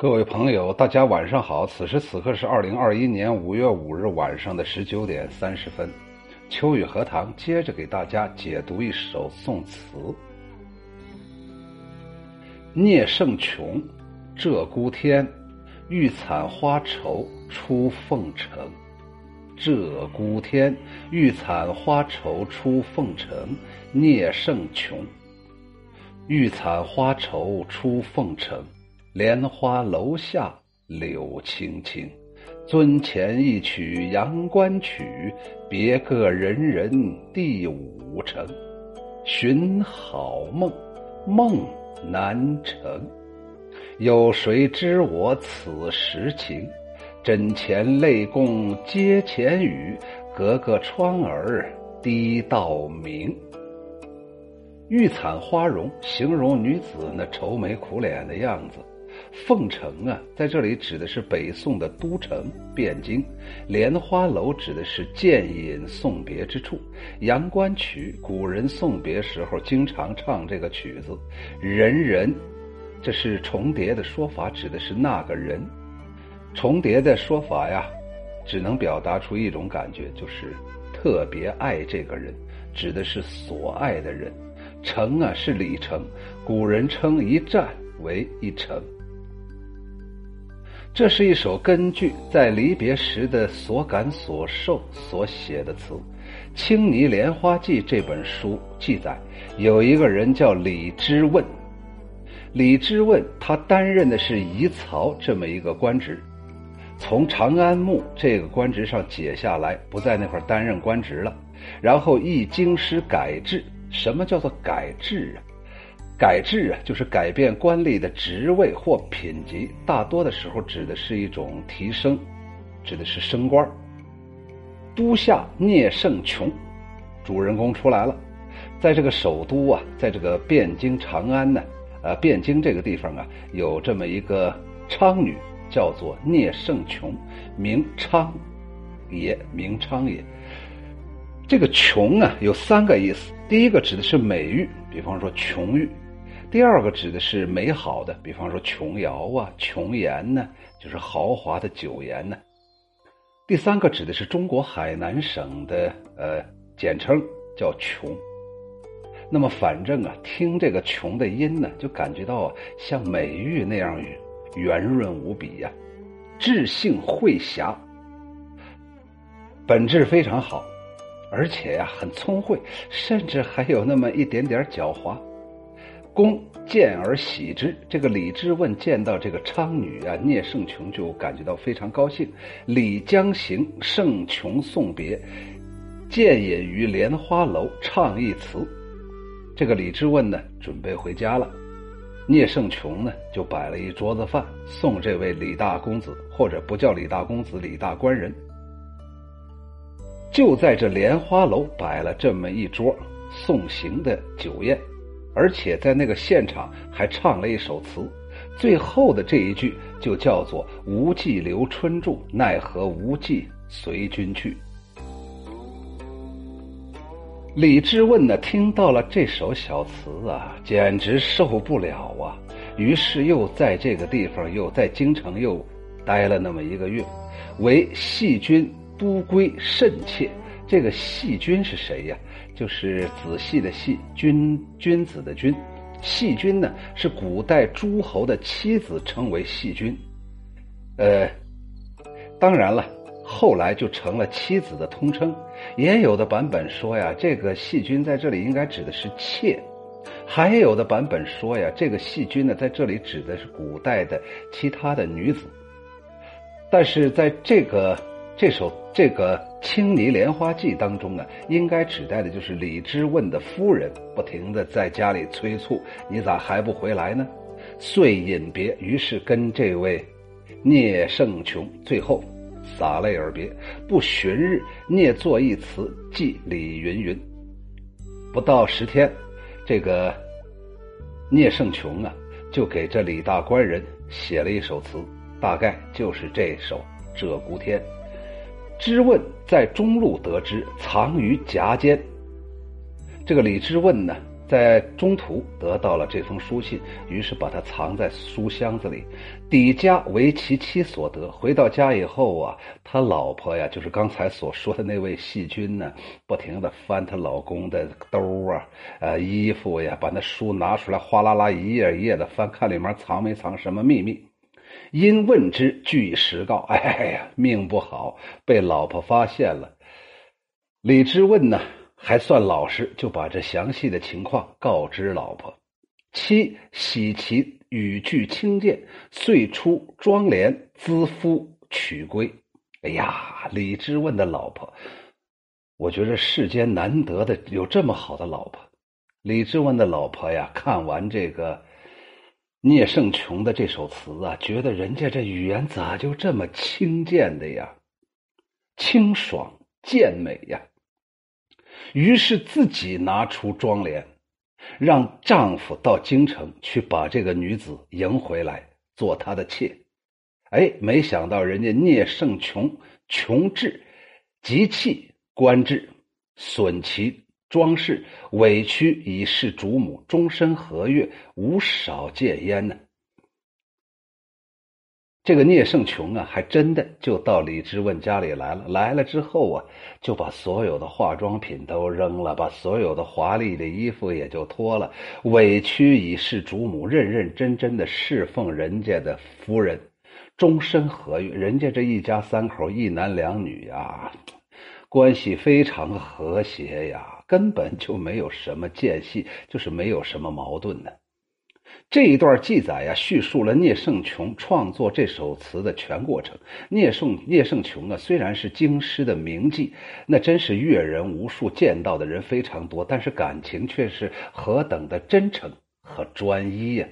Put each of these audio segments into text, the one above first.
各位朋友，大家晚上好！此时此刻是二零二一年五月五日晚上的十九点三十分。秋雨荷塘接着给大家解读一首宋词：聂胜琼，鹧鸪天，玉惨花愁出凤城。鹧鸪天，玉惨花愁出凤城。聂胜琼，玉惨花愁出凤城。莲花楼下柳青青，樽前一曲阳关曲，别个人人第五城。寻好梦，梦难成。有谁知我此时情？枕前泪共阶前雨，隔个窗儿滴到明。玉惨花容，形容女子那愁眉苦脸的样子。凤城啊，在这里指的是北宋的都城汴京；莲花楼指的是渐饮送别之处；阳关曲，古人送别时候经常唱这个曲子。人人，这是重叠的说法，指的是那个人。重叠的说法呀，只能表达出一种感觉，就是特别爱这个人，指的是所爱的人。城啊，是里程，古人称一站为一城。这是一首根据在离别时的所感所受所写的词，《青泥莲花记》这本书记载，有一个人叫李之问。李之问他担任的是仪曹这么一个官职，从长安墓这个官职上解下来，不在那块担任官职了，然后译京师改制。什么叫做改制啊？改制啊，就是改变官吏的职位或品级，大多的时候指的是一种提升，指的是升官。都下聂胜琼，主人公出来了，在这个首都啊，在这个汴京长安呢，呃，汴京这个地方啊，有这么一个娼女，叫做聂胜琼，名昌也，名昌也。这个琼啊，有三个意思，第一个指的是美玉，比方说琼玉。第二个指的是美好的，比方说琼瑶啊、琼岩呢，就是豪华的酒颜呢。第三个指的是中国海南省的呃简称叫琼。那么反正啊，听这个琼的音呢，就感觉到啊，像美玉那样圆润无比呀，质性慧狭，本质非常好，而且呀很聪慧，甚至还有那么一点点狡猾。公见而喜之，这个李之问见到这个昌女啊，聂胜琼就感觉到非常高兴。李将行，胜琼送别，见饮于莲花楼，唱一词。这个李之问呢，准备回家了。聂胜琼呢，就摆了一桌子饭送这位李大公子，或者不叫李大公子，李大官人。就在这莲花楼摆了这么一桌送行的酒宴。而且在那个现场还唱了一首词，最后的这一句就叫做“无计留春住，奈何无计随君去”。李之问呢，听到了这首小词啊，简直受不了啊！于是又在这个地方，又在京城又待了那么一个月，为细君都归甚切。这个细君是谁呀？就是仔细的细君君子的君，细君呢是古代诸侯的妻子，称为细君。呃，当然了，后来就成了妻子的通称。也有的版本说呀，这个细君在这里应该指的是妾；还有的版本说呀，这个细君呢在这里指的是古代的其他的女子。但是在这个。这首这个《青泥莲花记》当中啊，应该指代的就是李之问的夫人，不停的在家里催促：“你咋还不回来呢？”遂隐别，于是跟这位聂胜琼最后洒泪而别。不旬日，聂作一词寄李云云。不到十天，这个聂胜琼啊，就给这李大官人写了一首词，大概就是这首《鹧鸪天》。知问在中路得知，藏于夹间。这个李之问呢，在中途得到了这封书信，于是把它藏在书箱子里，抵家为其妻所得。回到家以后啊，他老婆呀，就是刚才所说的那位细菌呢，不停的翻她老公的兜啊、呃衣服呀，把那书拿出来，哗啦啦一页一页的翻，看里面藏没藏什么秘密。因问之，据实告。哎呀，命不好，被老婆发现了。李之问呢？还算老实，就把这详细的情况告知老婆。妻喜其语句轻贱，遂出庄帘，资夫取归。哎呀，李之问的老婆，我觉得世间难得的有这么好的老婆。李之问的老婆呀，看完这个聂胜琼的这首词啊，觉得人家这语言咋就这么轻贱的呀？清爽健美呀！于是自己拿出妆帘，让丈夫到京城去把这个女子迎回来做他的妾。哎，没想到人家聂胜琼穷志急气官至，损其装饰，委屈以示主母，终身和悦，无少戒焉呢。这个聂胜琼啊，还真的就到李之问家里来了。来了之后啊，就把所有的化妆品都扔了，把所有的华丽的衣服也就脱了，委屈以示主母，认认真真的侍奉人家的夫人，终身和悦。人家这一家三口，一男两女呀，关系非常和谐呀，根本就没有什么间隙，就是没有什么矛盾的。这一段记载呀，叙述了聂胜琼创作这首词的全过程。聂胜聂胜琼啊，虽然是京师的名妓，那真是阅人无数，见到的人非常多，但是感情却是何等的真诚和专一呀！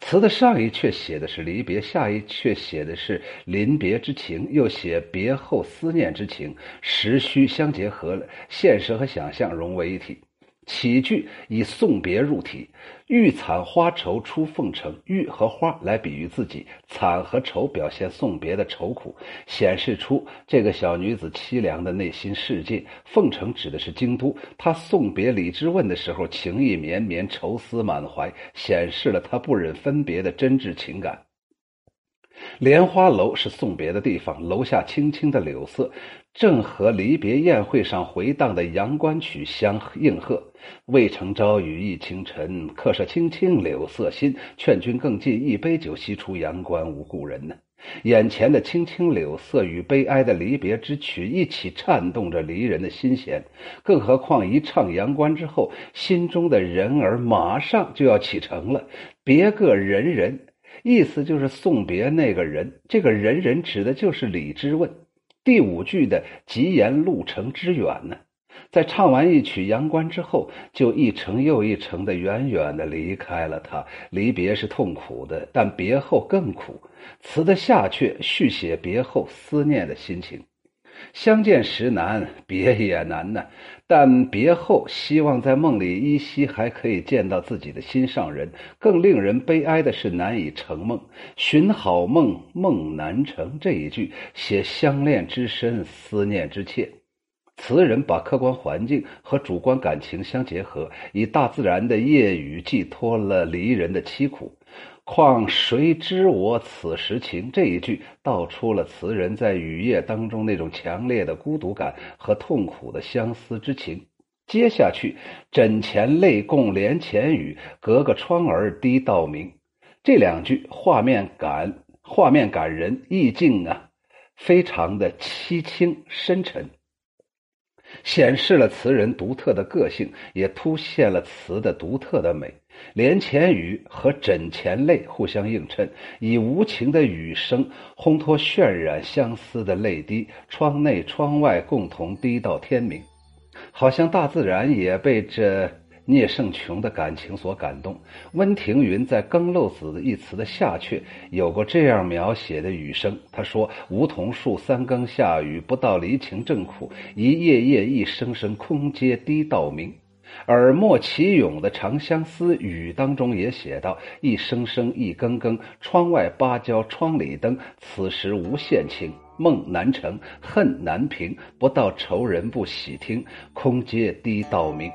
词的上一阙写的是离别，下一阙写的是临别之情，又写别后思念之情，时虚相结合了，现实和想象融为一体。起句以送别入体，玉惨花愁出凤城，玉和花来比喻自己，惨和愁表现送别的愁苦，显示出这个小女子凄凉的内心世界。凤城指的是京都，她送别李之问的时候，情意绵绵，愁思满怀，显示了她不忍分别的真挚情感。莲花楼是送别的地方，楼下青青的柳色，正和离别宴会上回荡的阳关曲相应和。渭城朝雨浥轻尘，客舍青青柳色新。劝君更尽一杯酒，西出阳关无故人呢。眼前的青青柳色与悲哀的离别之曲一起颤动着离人的心弦。更何况一唱阳关之后，心中的人儿马上就要启程了。别个人人。意思就是送别那个人，这个人人指的就是李之问。第五句的极言路程之远呢，在唱完一曲阳关之后，就一程又一程的远远的离开了他。离别是痛苦的，但别后更苦。词的下阙续写别后思念的心情。相见时难，别也难呢。但别后，希望在梦里依稀还可以见到自己的心上人。更令人悲哀的是，难以成梦，寻好梦，梦难成。这一句写相恋之深，思念之切。词人把客观环境和主观感情相结合，以大自然的夜雨寄托了离人的凄苦。况谁知我此时情？这一句道出了词人在雨夜当中那种强烈的孤独感和痛苦的相思之情。接下去，枕前泪共帘前雨，隔个窗儿滴到明。这两句画面感，画面感人，意境啊，非常的凄清深沉。显示了词人独特的个性，也凸显了词的独特的美。帘前雨和枕前泪互相映衬，以无情的雨声烘托渲染相思的泪滴，窗内窗外共同滴到天明，好像大自然也被这。聂胜琼的感情所感动。温庭筠在《更漏子》一词的下阙有过这样描写的雨声，他说：“梧桐树三更下雨，不到离情正苦，一夜夜一声声，空阶滴到明。”而莫其勇的《长相思》语当中也写到：“一声声，一更更，窗外芭蕉窗里灯，此时无限情，梦难成，恨难平，不到愁人不喜听，空阶滴到明。”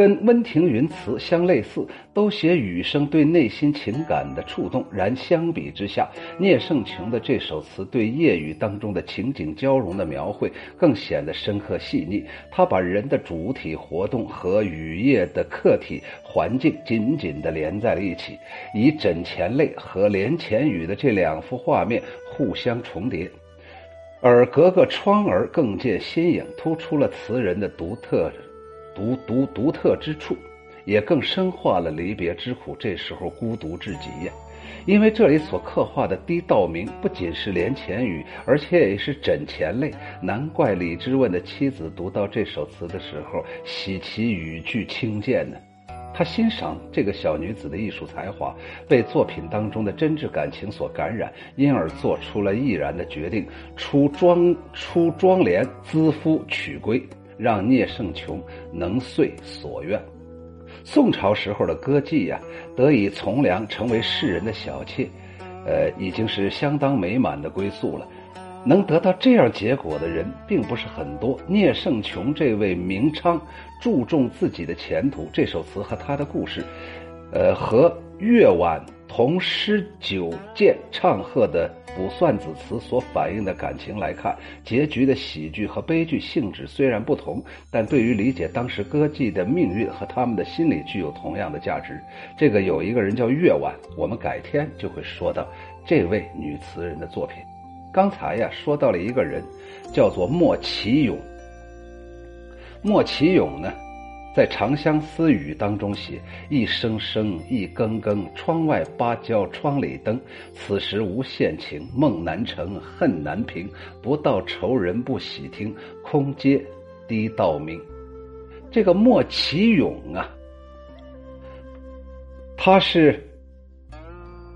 跟温庭筠词相类似，都写雨声对内心情感的触动。然相比之下，聂胜琼的这首词对夜雨当中的情景交融的描绘更显得深刻细腻。他把人的主体活动和雨夜的客体环境紧紧地连在了一起，以枕前泪和帘前雨的这两幅画面互相重叠，而隔个窗儿更见新颖，突出了词人的独特。独独独特之处，也更深化了离别之苦。这时候孤独至极呀，因为这里所刻画的低道明不仅是连前语，而且也是枕前泪。难怪李之问的妻子读到这首词的时候，喜其语句清贱呢。他欣赏这个小女子的艺术才华，被作品当中的真挚感情所感染，因而做出了毅然的决定，出庄出庄帘，资夫娶归。让聂胜琼能遂所愿。宋朝时候的歌妓呀，得以从良，成为世人的小妾，呃，已经是相当美满的归宿了。能得到这样结果的人并不是很多。聂胜琼这位名娼注重自己的前途，这首词和他的故事，呃，和乐婉。同诗九剑唱和的《卜算子》词所反映的感情来看，结局的喜剧和悲剧性质虽然不同，但对于理解当时歌妓的命运和他们的心理具有同样的价值。这个有一个人叫月婉，我们改天就会说到这位女词人的作品。刚才呀说到了一个人，叫做莫其勇。莫其勇呢？在《长相思语》当中写：“一声声，一更更，窗外芭蕉窗里灯。此时无限情，梦难成，恨难平。不到愁人不喜听，空阶低道明。”这个莫其勇啊，他是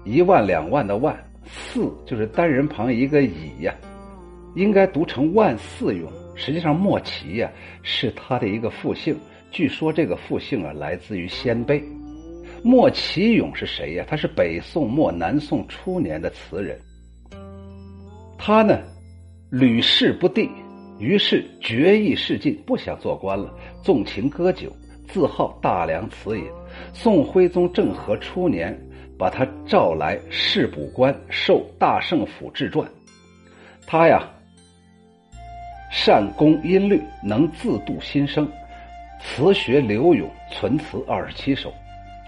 一万两万的万，四就是单人旁一个乙呀，应该读成万四勇。实际上，莫其呀是他的一个复姓。据说这个复姓啊，来自于鲜卑。莫其勇是谁呀？他是北宋末南宋初年的词人。他呢，屡试不第，于是决意仕进，不想做官了，纵情歌酒，自号大梁词也。宋徽宗政和初年，把他召来侍补官，授大圣府制传。他呀，善攻音律，能自度心声。词学刘永存词二十七首，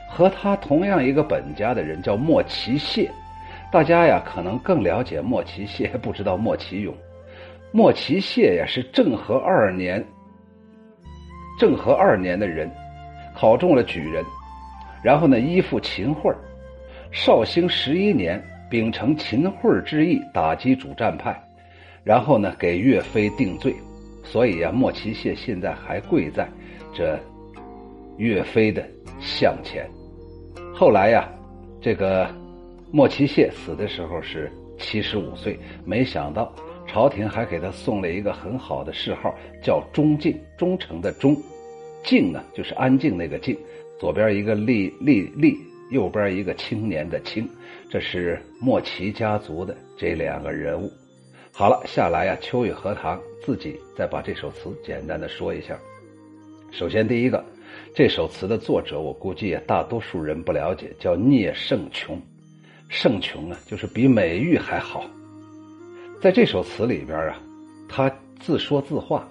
和他同样一个本家的人叫莫其谢，大家呀可能更了解莫其谢，不知道莫其勇。莫其谢呀是政和二年，政和二年的人，考中了举人，然后呢依附秦桧绍兴十一年秉承秦桧之意打击主战派，然后呢给岳飞定罪，所以呀莫其谢现在还跪在。这岳飞的向前，后来呀，这个莫其谢死的时候是七十五岁，没想到朝廷还给他送了一个很好的谥号，叫忠敬，忠诚的忠，敬呢就是安静那个静，左边一个立立立，右边一个青年的青，这是莫其家族的这两个人物。好了，下来呀，秋雨荷塘自己再把这首词简单的说一下。首先，第一个，这首词的作者，我估计大多数人不了解，叫聂胜琼。胜琼啊，就是比美玉还好。在这首词里边啊，他自说自话，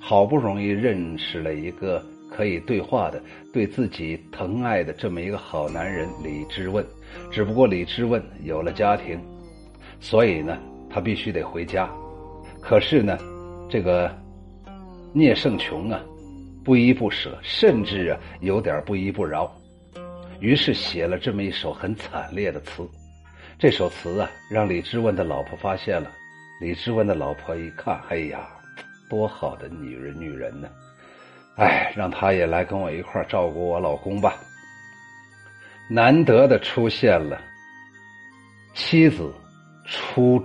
好不容易认识了一个可以对话的、对自己疼爱的这么一个好男人李之问。只不过李之问有了家庭，所以呢，他必须得回家。可是呢，这个聂胜琼啊。不依不舍，甚至啊有点不依不饶，于是写了这么一首很惨烈的词。这首词啊，让李之问的老婆发现了。李之问的老婆一看，哎呀，多好的女人，女人呢！哎，让她也来跟我一块照顾我老公吧。难得的出现了妻子出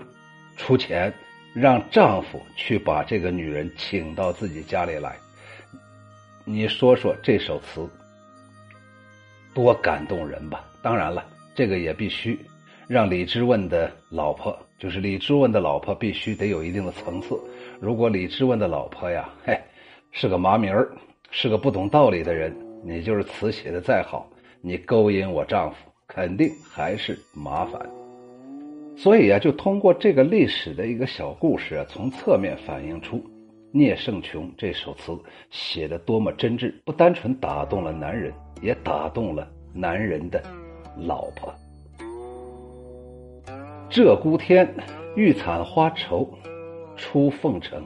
出钱，让丈夫去把这个女人请到自己家里来。你说说这首词多感动人吧？当然了，这个也必须让李之问的老婆，就是李之问的老婆，必须得有一定的层次。如果李之问的老婆呀，嘿，是个麻名儿，是个不懂道理的人，你就是词写的再好，你勾引我丈夫，肯定还是麻烦。所以啊，就通过这个历史的一个小故事啊，从侧面反映出聂胜琼这首词写的多么真挚，不单纯打动了男人，也打动了男人的老婆。鹧鸪天，玉惨花愁出凤城。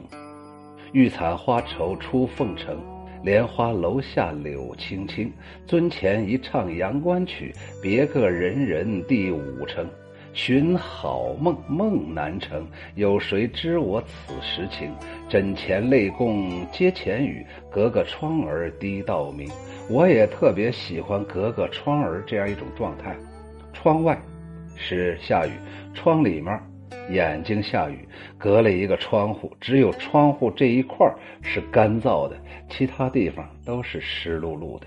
玉惨花愁出凤城，莲花楼下柳青青。尊前一唱阳关曲，别个人人第五城。寻好梦梦难成，有谁知我此时情？枕前泪共阶前语，隔个窗儿滴到明。我也特别喜欢隔个窗儿这样一种状态，窗外是下雨，窗里面。眼睛下雨，隔了一个窗户，只有窗户这一块是干燥的，其他地方都是湿漉漉的。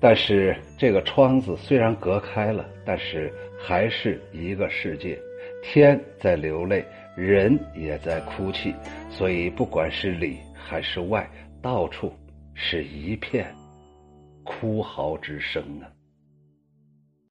但是这个窗子虽然隔开了，但是还是一个世界。天在流泪，人也在哭泣，所以不管是里还是外，到处是一片哭嚎之声啊。